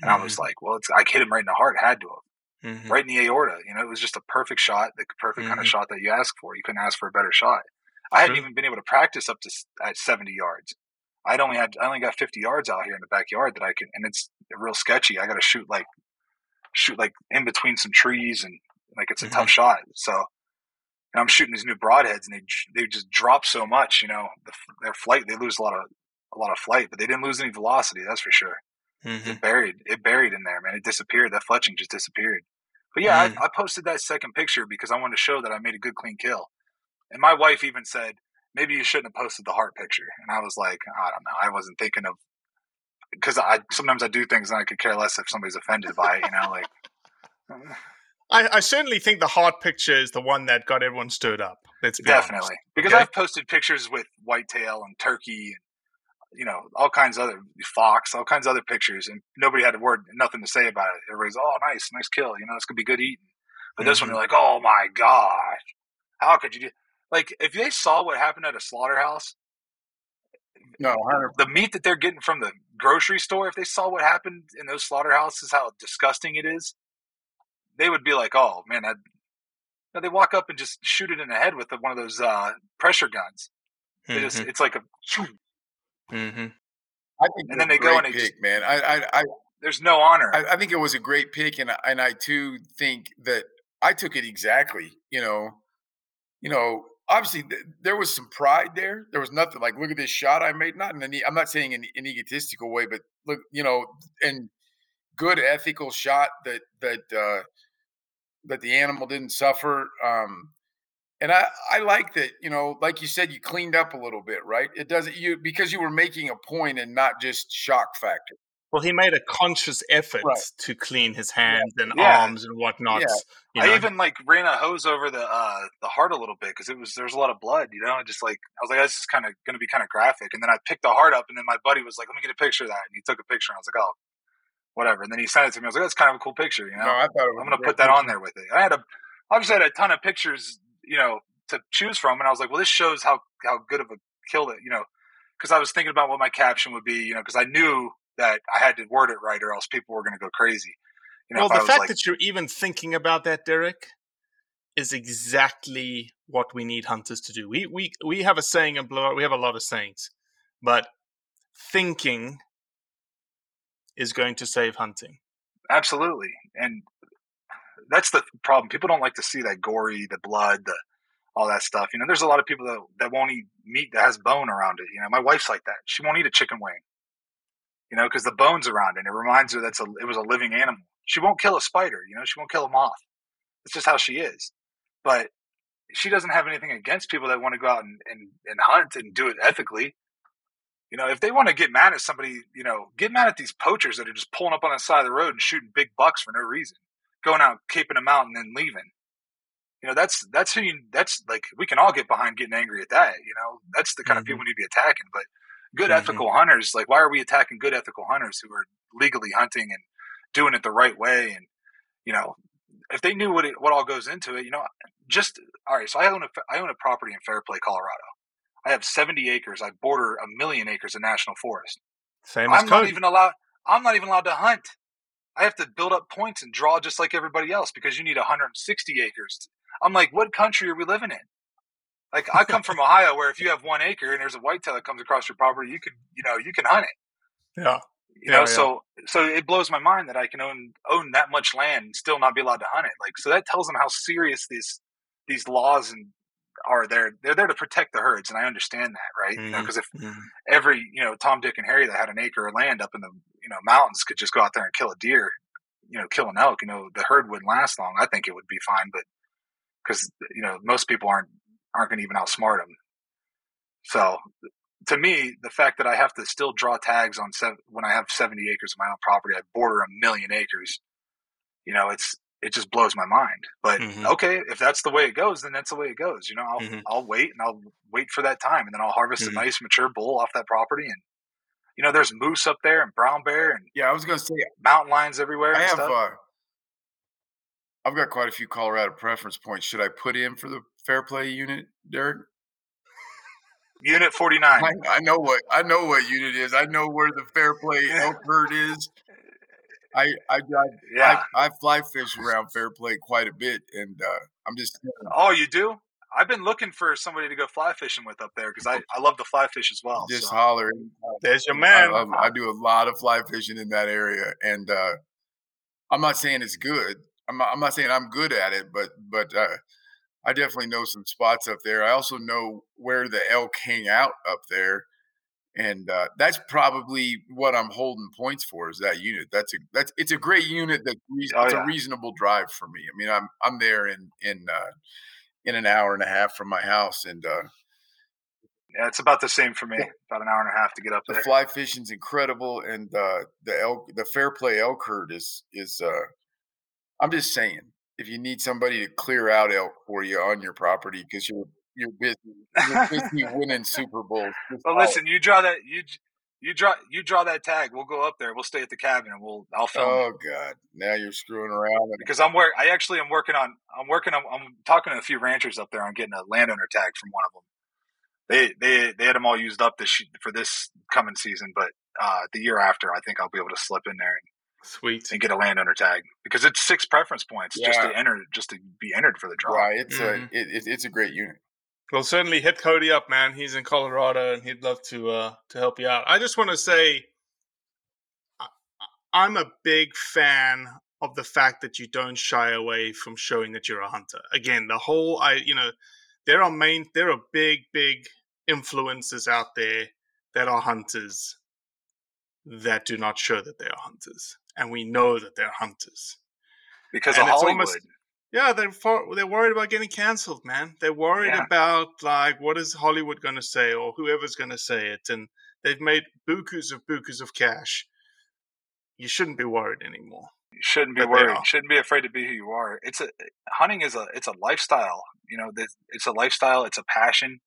And I was like, "Well, it's I hit him right in the heart. Had to have Mhm. right in the aorta. You know, it was just a perfect shot, the perfect kind of Mhm. shot that you ask for. You couldn't ask for a better shot. I hadn't even been able to practice up to at 70 yards. I'd only had I only got 50 yards out here in the backyard that I can, and it's real sketchy. I got to shoot like shoot like in between some trees, and like it's a tough shot. So, and I'm shooting these new broadheads, and they they just drop so much. You know, the, their flight they lose a lot of a lot of flight, but they didn't lose any velocity. That's for sure. Mm-hmm. It buried it buried in there, man. It disappeared. That fletching just disappeared. But yeah, Mm. I, I posted that second picture because I wanted to show that I made a good clean kill. And my wife even said, maybe you shouldn't have posted the heart picture. And I was like, I don't know. I wasn't thinking of because I sometimes I do things and I could care less if somebody's offended by it. You know, like I, I certainly think the heart picture is the one that got everyone stirred up. Let's be honest. definitely because Okay? I've posted pictures with whitetail and turkey and you know all kinds of other fox, all kinds of other pictures, and nobody had a word, nothing to say about it. Everybody's oh nice, nice kill. You know, it's gonna be good eating. But this one, Mhm. they're like, oh my god, how could you do? Like, if they saw what happened at a slaughterhouse, No, 100 the meat that they're getting from the grocery store, if they saw what happened in those slaughterhouses, how disgusting it is, they would be like, "Oh man, that." No, they walk up and just shoot it in the head with one of those uh, pressure guns. They just, it's like a. Mm-hmm. I think And then they go and pick, just- man. I, I, I, There's no honor. I, I think it was a great pick, and and I too think that I took it exactly. You know, you know, obviously th- there was some pride there. There was nothing like, look at this shot I made. Not in any, I'm not saying in an egotistical way, but look, you know, and good ethical shot that that uh, that the animal didn't suffer. Um, and I, I like that, you know, like you said, you cleaned up a little bit, right? It doesn't you because you were making a point and not just shock factor. Well, he made a conscious effort Right. to clean his hands and Yeah. arms and whatnot. Yeah. You I even like ran a hose over the uh, the heart a little bit because it was there's a lot of blood, you know. I just like I was like, this is kind of going to be kind of graphic. And then I picked the heart up, and then my buddy was like, let me get a picture of that, and he took a picture. And I was like, oh, whatever. And then he sent it to me. I was like, that's kind of a cool picture, you know. No, I thought was I'm going to put that on there with it. I had a obviously I had a ton of pictures, you know, to choose from, and I was like, well, this shows how how good of a kill that, you know, because I was thinking about what my caption would be, you know, because I knew that I had to word it right, or else people were going to go crazy. You know, well, the fact like, that you're even thinking about that, Derek, is exactly what we need hunters to do. We we we have a saying in Blowout. We have a lot of sayings, but thinking is going to save hunting. Absolutely, and that's the problem. People don't like to see that gory, the blood, the all that stuff. You know, there's a lot of people that that won't eat meat that has bone around it. You know, my wife's like that. She won't eat a chicken wing. You know, because the bones around it, and it reminds her that's a it was a living animal. She won't kill a spider. You know, she won't kill a moth. It's just how she is. But she doesn't have anything against people that want to go out and, and, and hunt and do it ethically. You know, if they want to get mad at somebody, you know, get mad at these poachers that are just pulling up on the side of the road and shooting big bucks for no reason, going out, caping them out, and then leaving. You know, that's that's who you. That's like we can all get behind getting angry at that. You know, that's the kind of mm-hmm. people we need to be attacking. But good Mhm. ethical hunters, like why are we attacking good ethical hunters who are legally hunting and doing it the right way? And you know, if they knew what it, what all goes into it, you know, just all right. So I own a I own a property in Fairplay, Colorado. I have 70 acres. I border a million acres of national forest. Same I'm not even allowed. I'm not even allowed to hunt. I have to build up points and draw just like everybody else because you need 160 acres. I'm like, what country are we living in? Like, I come from Ohio, where if you have one acre and there's a whitetail that comes across your property, you can, you know, you can hunt it. yeah. You Yeah, know, yeah. so so it blows my mind that I can own own that much land and still not be allowed to hunt it. Like, so that tells them how serious these these laws and are there. They're there to protect the herds, and I understand that, right? You know, because if Mhm. every you know Tom, Dick, and Harry that had an acre of land up in the you know mountains could just go out there and kill a deer, you know, kill an elk. You know, the herd wouldn't last long. I think it would be fine, but because you know most people aren't aren't going to even outsmart them. So to me, the fact that I have to still draw tags on seven, when I have seventy acres of my own property, I border a million acres. You know, it's it just blows my mind. But Mhm. okay, if that's the way it goes, then that's the way it goes. You know, I'll Mhm. I'll wait and I'll wait for that time, and then I'll harvest Mhm. a nice mature bull off that property. And you know, there's moose up there and brown bear and Yeah, I was gonna say mountain lions everywhere. I and have stuff. uh I've got quite a few Colorado preference points. Should I put in for the Fairplay unit, Derek? Unit forty nine. I, I know what I know what unit is. I know where the Fairplay elk herd is. I I drive Yeah. I, I fly fish around Fairplay quite a bit, and uh, I'm just Oh, you do? I've been looking for somebody to go fly fishing with up there because I, I love to fly fish as well. just so. holler. There's your I, man. I, I do a lot of fly fishing in that area, and uh, I'm not saying it's good. I'm not, I'm not saying I'm good at it, but but uh, I definitely know some spots up there. I also know where the elk hang out up there, and uh, that's probably what I'm holding points for. Is that unit? That's a that's it's a great unit. That Oh, it's yeah. a reasonable drive for me. I mean, I'm I'm there in in uh, in an hour and a half from my house, and uh, Yeah, it's about the same for me. About an hour and a half to get up the there. fly fishing's incredible and uh the elk the Fairplay elk herd is is uh i'm just saying if you need somebody to clear out elk for you on your property because you're you're busy you're busy winning super bowls Well, holler. listen, you draw that you you draw you draw that tag. We'll go up there. We'll stay at the cabin and we'll I'll film it. oh god now you're screwing around because I'm work. I actually am working on. I'm working on. I'm talking to a few ranchers up there on getting a landowner tag from one of them. They they they had them all used up this for this coming season, but uh, the year after, I think I'll be able to slip in there and, Sweet. and get a landowner tag because it's six preference points just to enter, just to be entered for the draw. right it's Mhm. a it, it, it's a great unit Well, certainly hit Cody up, man. He's in Colorado, and he'd love to uh, to help you out. I just want to say, I- I'm a big fan of the fact that you don't shy away from showing that you're a hunter. Again, the whole I, you know, there are main there are big big influences out there that are hunters that do not show that they are hunters, and we know that they're hunters because And of it's Hollywood. almost- yeah, they're for, they're worried about getting cancelled, man. They're worried Yeah. about like what is Hollywood going to say or whoever's going to say it, and they've made bukus of bukus of cash. You shouldn't be worried anymore. You shouldn't be But worried. Shouldn't be afraid to be who you are. It's a hunting is a it's a lifestyle. You know, it's a lifestyle. It's a passion.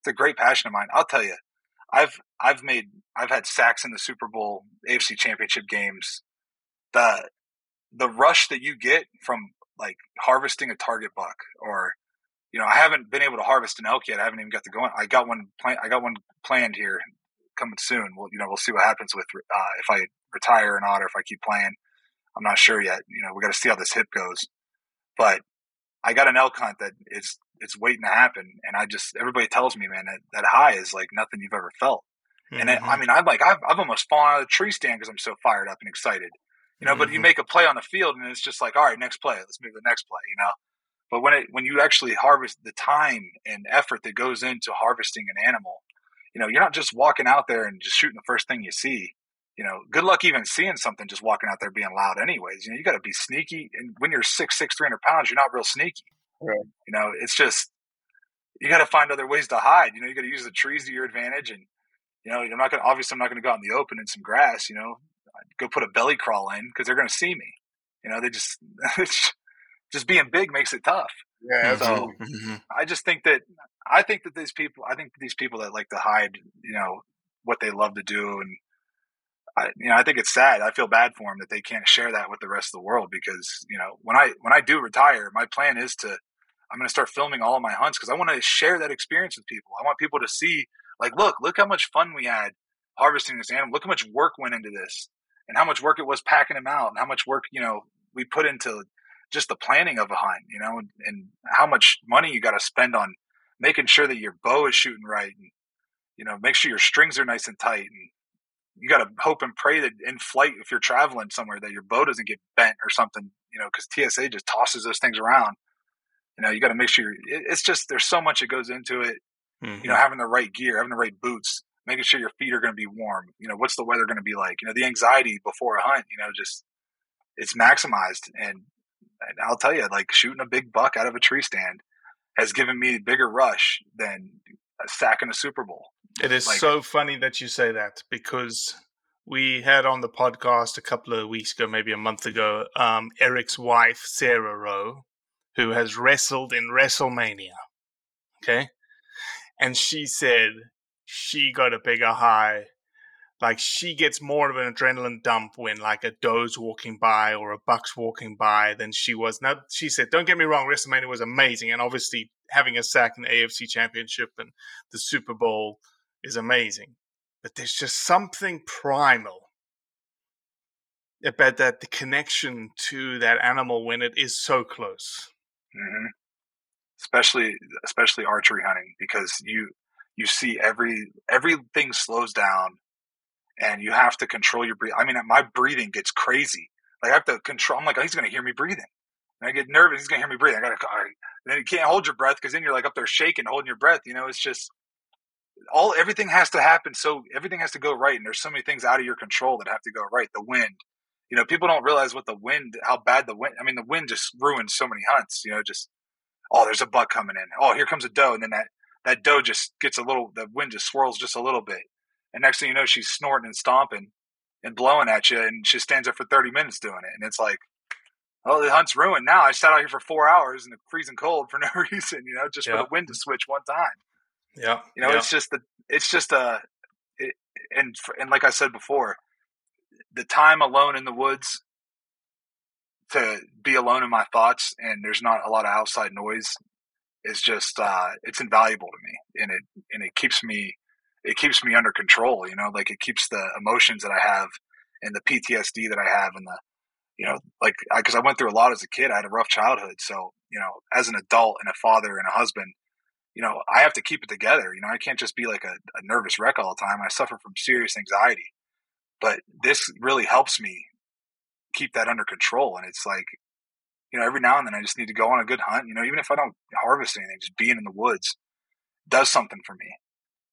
It's a great passion of mine. I'll tell you, I've I've made I've had sacks in the Super Bowl, AFC Championship games. The the rush that you get from like harvesting a target buck, or you know, I haven't been able to harvest an elk yet. I haven't even got to go. on. I got one plan. I got one planned here coming soon. Well, you know, we'll see what happens with uh, if I retire or not, or if I keep playing. I'm not sure yet. You know, we got to see how this hip goes. But I got an elk hunt that is it's waiting to happen, and I just everybody tells me, man, that that high is like nothing you've ever felt. And it, Mm-hmm. I mean, I'm like I've I've almost fallen out of the tree stand because I'm so fired up and excited. You know, but you Mhm. make a play on the field, and it's just like, all right, next play, let's move to the next play. You know, but when it when you actually harvest the time and effort that goes into harvesting an animal, you know, you're not just walking out there and just shooting the first thing you see. You know, good luck even seeing something just walking out there being loud. Anyways, you know, you got to be sneaky, and when you're six six, three hundred pounds, you're not real sneaky. Right. You know, it's just you got to find other ways to hide. You know, you got to use the trees to your advantage, and you know, you're not going. to Obviously, I'm not going to go out in the open in some grass. You know, go put a belly crawl in because they're going to see me. You know, they just just being big makes it tough. Yeah, So absolutely. Mhm. I just think that I think that these people, I think these people that like to hide, you know, what they love to do, and I, you know, I think it's sad. I feel bad for them that they can't share that with the rest of the world because you know, when I when I do retire, my plan is to I'm going to start filming all of my hunts because I want to share that experience with people. I want people to see, like, look, look how much fun we had harvesting this animal. Look how much work went into this, and how much work it was packing them out, and how much work you know we put into just the planning of a hunt, you know, and, and how much money you got to spend on making sure that your bow is shooting right, and you know, make sure your strings are nice and tight, and you got to hope and pray that in flight, if you're traveling somewhere, that your bow doesn't get bent or something, you know, because TSA just tosses those things around. You know, you got to make sure it, it's just there's so much that goes into it. You know, having the right gear, having the right boots, making sure your feet are going to be warm. You know, what's the weather going to be like? You know, the anxiety before a hunt. You know, just it's maximized, and, and I'll tell you, like shooting a big buck out of a tree stand has given me a bigger rush than a sack in a Super Bowl. It is Like- so funny that you say that because we had on the podcast a couple of weeks ago, maybe a month ago, um, Eric's wife, Sarah Rowe, who has wrestled in WrestleMania. Okay. And she said she got a bigger high. Like she gets more of an adrenaline dump when like a doe's walking by or a buck's walking by than she was. Now she said, don't get me wrong, WrestleMania was amazing, and obviously having a sack in the AFC Championship and the Super Bowl is amazing. But there's just something primal about that the connection to that animal when it is so close. Hmm Especially, especially archery hunting because you you see every everything slows down, and you have to control your breathing. I mean, my breathing gets crazy. Like I have to control. I'm like, oh, he's going to hear me breathing. And I get nervous. He's going to hear me breathing. I got to. Then you can't hold your breath because then you're like up there shaking, holding your breath. You know, it's just all everything has to happen. So everything has to go right, and there's so many things out of your control that have to go right. The wind. You know, people don't realize what the wind, how bad the wind. I mean, the wind just ruins so many hunts. You know, just oh, there's a buck coming in. Oh, here comes a doe, and then that that doe just gets a little. The wind just swirls just a little bit, and next thing you know, she's snorting and stomping and blowing at you, and she stands there for thirty minutes doing it, and it's like, oh, the hunt's ruined now. I sat out here for four hours in the freezing cold for no reason, you know, just for the wind to switch one time. Yeah. You know, yeah. it's just the it's just a it, and and like I said before, the time alone in the woods to be alone in my thoughts and there's not a lot of outside noise is just uh it's invaluable to me and it and it keeps me it keeps me under control, you know, like it keeps the emotions that I have and the PTSD that I have and the you know, like because I, went through a lot as a kid. I had a rough childhood, so you know, as an adult and a father and a husband, you know, I have to keep it together. You know, I can't just be like a, a nervous wreck all the time. I suffer from serious anxiety, but this really helps me keep that under control. And it's like, you know, every now and then I just need to go on a good hunt. You know, even if I don't harvest anything, just being in the woods does something for me.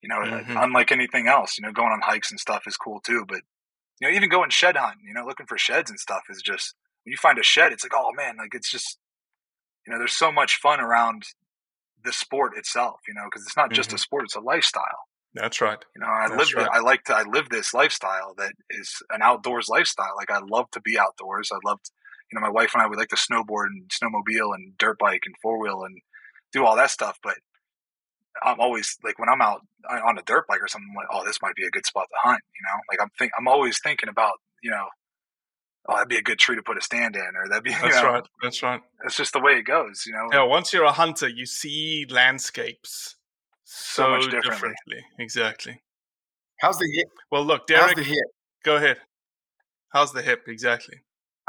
You know, Mhm. unlike anything else, you know, going on hikes and stuff is cool too. But you know, even going shed hunting, you know, looking for sheds and stuff is just when you find a shed, it's like, oh man, like it's just, you know, there's so much fun around the sport itself. You know, because it's not just a Mhm. sport; it's a lifestyle. That's right. You know, I That's live. right. I like to. I live this lifestyle that is an outdoors lifestyle. Like I love to be outdoors. I love, you know, my wife and I would like to snowboard and snowmobile and dirt bike and four wheel and do all that stuff. But I'm always like when I'm out on on a dirt bike or something, I'm like, oh, this might be a good spot to hunt. You know, like I'm think I'm always thinking about, you know, oh, that'd be a good tree to put a stand in, or that'd be. That's know, right. That's right. It's just the way it goes. You know. Yeah, once you're a hunter, you see landscapes so, So much differently. differently. Exactly. How's the hip? Well, look, How's Derek, the hip? go ahead. How's the hip? Exactly.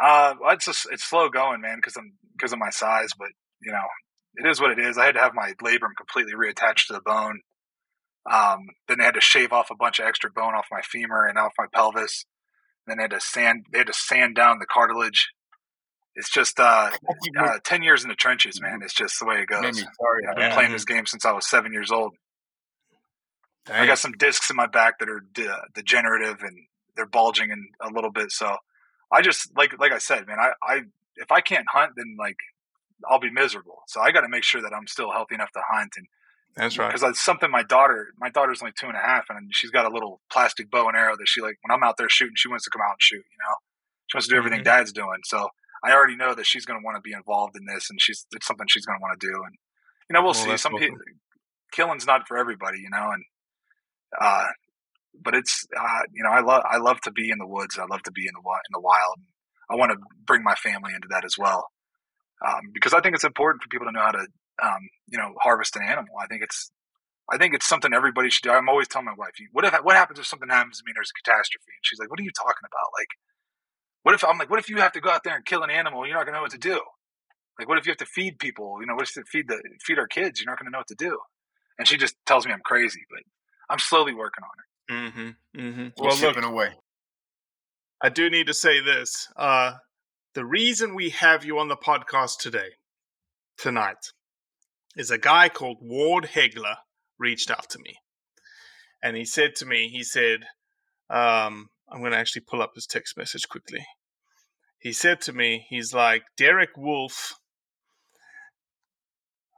Uh, well, it's just, it's slow going, man, because I'm because of my size. But you know, it is what it is. I had to have my labrum completely reattached to the bone. Um, then they had to shave off a bunch of extra bone off my femur and off my pelvis. Then they had to sand they had to sand down the cartilage. It's just uh, uh, ten years in the trenches, man. It's just the way it goes. Sorry. I've been Yeah. playing this game since I was seven years old. I got some discs in my back that are de- degenerative and they're bulging in a little bit. So I just like like I said, man. I, I if I can't hunt, then like I'll be miserable. So I got to make sure that I'm still healthy enough to hunt, and That's right. because it's something my daughter, my daughter's only two and a half, and she's got a little plastic bow and arrow that she like when I'm out there shooting, she wants to come out and shoot. You know, she wants to do everything Mhm. Dad's doing. So I already know that she's going to want to be involved in this, and she's it's something she's going to want to do. And you know, we'll Well, see. Some people killing's not for everybody, you know, and uh, but it's uh, you know I love I love to be in the woods. I love to be in the in the wild. I want to bring my family into that as well um, because I think it's important for people to know how to um, you know harvest an animal. I think it's I think it's something everybody should do. I'm always telling my wife, "What if what happens if something happens to me? and There's a catastrophe." And she's like, "What are you talking about? Like, what if I'm like, what if you have to go out there and kill an animal? You're not going to know what to do. Like, what if you have to feed people? You know, what if you have to feed the feed our kids? You're not going to know what to do." And she just tells me I'm crazy, but I'm slowly working on it. Mm-hmm. Mm-hmm. We're Well, look, away. I do need to say this. Uh, the reason we have you on the podcast today, tonight, is a guy called Ward Hegler reached out to me. And he said to me, he said, um, I'm going to actually pull up his text message quickly. He said to me, he's like, Derek Wolfe.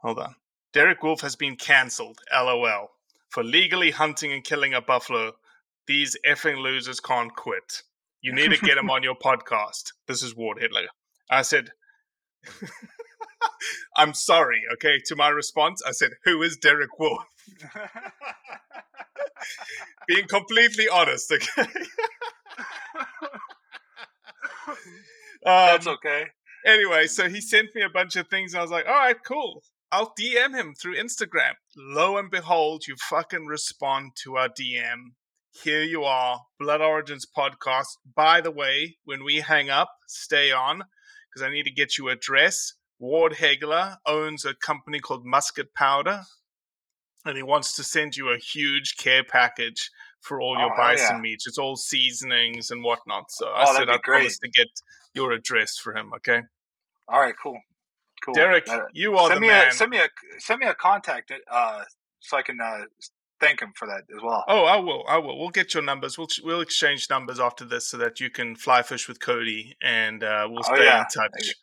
Hold on. Derek Wolfe has been cancelled, lol, for legally hunting and killing a buffalo. These effing losers can't quit. You need to get him on your podcast. This is Ward Hegler. I said, I'm sorry, okay? To my response, I said, Who is Derek Wolfe? Being completely honest, okay? That's Um, okay. anyway, so he sent me a bunch of things. And I was like, all right, cool. I'll DM him through Instagram. Lo and behold, you fucking respond to our DM. Here you are, Blood Origins podcast. By the way, when we hang up, stay on because I need to get you address. Ward Hegler owns a company called Musket Powder, and he wants to send you a huge care package for all your Oh, bison yeah. meats. It's all seasonings and whatnot. So Oh, I said I promise to get your address for him. Okay. All right, cool, cool. Derek, Uh, you are send the me man. a send me a send me a contact uh, so I can uh, thank him for that as well. oh, I will. I will. We'll get your numbers. We'll we'll exchange numbers after this so that you can fly fish with Cody, and uh, we'll Oh, stay yeah. in touch.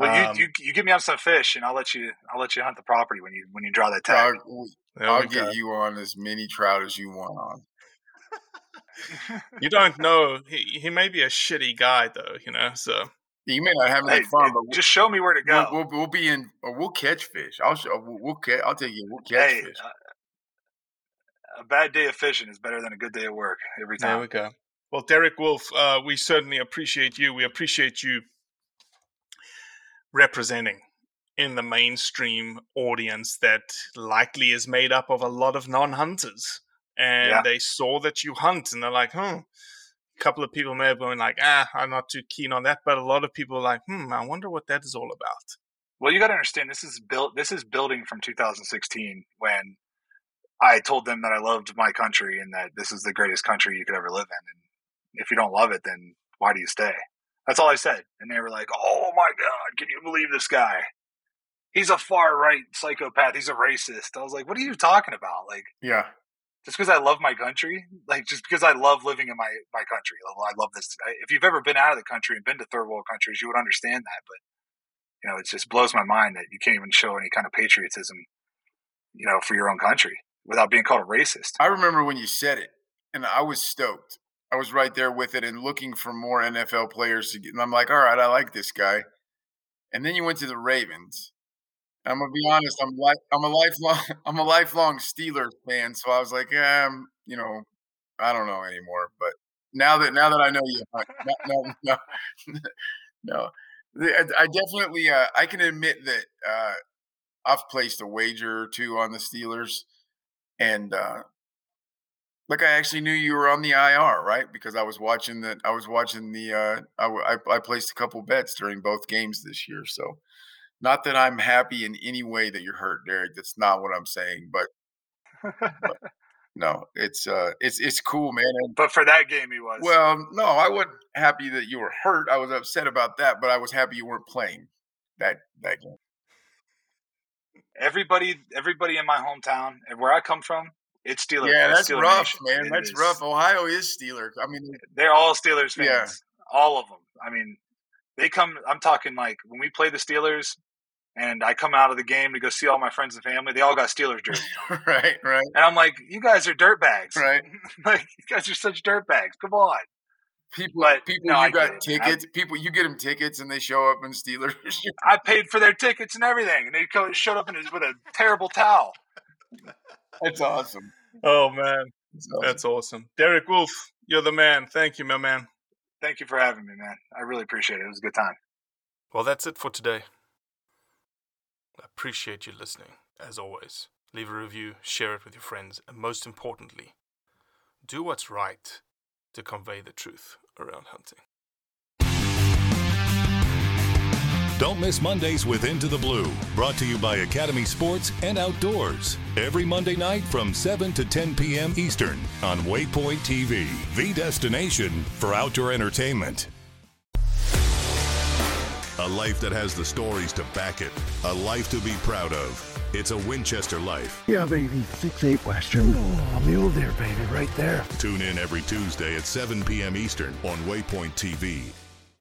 Well, um, you, you you give me on some fish, and I'll let you I'll let you hunt the property when you when you draw that tag. I'll, I'll we get go. you on as many trout as you want on. You don't know. He he may be a shitty guy though. You know. So You may not have Hey, any fun, but just show me where to go. we'll, we'll, we'll be in, or we'll catch fish. I'll show, we'll, we'll catch. I'll take you. We'll catch hey, fish. uh, a bad day of fishing is better than a good day of work every time. there we go. Well, Derek Wolfe, uh, we certainly appreciate you. We appreciate you representing in the mainstream audience that likely is made up of a lot of non-hunters, and Yeah. they saw that you hunt, and they're like, "Hmm." A couple of people may have been like, "Ah, I'm not too keen on that," but a lot of people are like, "Hmm, I wonder what that is all about." Well, you got to understand this is built. This is building from 2016 when I told them that I loved my country and that this is the greatest country you could ever live in. And if you don't love it, then why do you stay? That's all I said. And they were like, "Oh my god, can you believe this guy? He's a far right psychopath. He's a racist." I was like, "What are you talking about? Like, Yeah. just because I love my country, like just because I love living in my my country. I love this. If you've ever been out of the country and been to third world countries, you would understand that. But you know, it just blows my mind that you can't even show any kind of patriotism, you know, for your own country without being called a racist. I remember when you said it, and I was stoked. I was right there with it and looking for more NFL players to get. And I'm like, all right, I like this guy. And then you went to the Ravens. I'm gonna be honest. I'm like, I'm a lifelong, I'm a lifelong Steelers fan. So I was like, yeah, I'm, you know, I don't know anymore. But now that now that I know you, no, no, no, no. I definitely, uh, I can admit that uh, I've placed a wager or two on the Steelers, and uh, Look, I actually knew you were on the IR, right? Because I was watching the, I was watching the, uh, I, I placed a couple bets during both games this year. So, not that I'm happy in any way that you're hurt, Derek. That's not what I'm saying. But, but no, it's, uh, it's, it's cool, man. And, But for that game, he was. well, no, I wasn't happy that you were hurt. I was upset about that, but I was happy you weren't playing that that game. everybody, everybody in my hometown and where I come from, it's Steelers. yeah, that's Steeler rough, Nation. man. It That's is- rough. Ohio is Steeler. I mean, They're all Steelers fans. Yeah. All of them. I mean, they come. I'm talking like when we play the Steelers, and I come out of the game to go see all my friends and family. They all got Steelers jerseys, right, right, and I'm like, "You guys are dirtbags, right. like you guys are such dirtbags. Come on." People, But, people, no, you I got it. I- tickets. People, you get them tickets, and they show up in Steelers. I paid for their tickets and everything, and they showed up in a, with a terrible towel. That's awesome. Oh man, That's awesome. that's awesome. Derek Wolfe, you're the man. Thank you, my man. Thank you for having me, man. I really appreciate it. It was a good time. Well, that's it for today. I appreciate you listening, as always. Leave a review, share it with your friends, and most importantly, do what's right to convey the truth around hunting. Don't miss Mondays with Into the Blue, brought to you by Academy Sports and Outdoors. Every Monday night from 7 to 10 p.m. Eastern on Waypoint TV, the destination for outdoor entertainment. A life that has the stories to back it, a life to be proud of. It's a Winchester life. Yeah, baby. Six eight Western. Oh, mule deer, baby, right there. Tune in every Tuesday at 7 p.m. Eastern on Waypoint TV.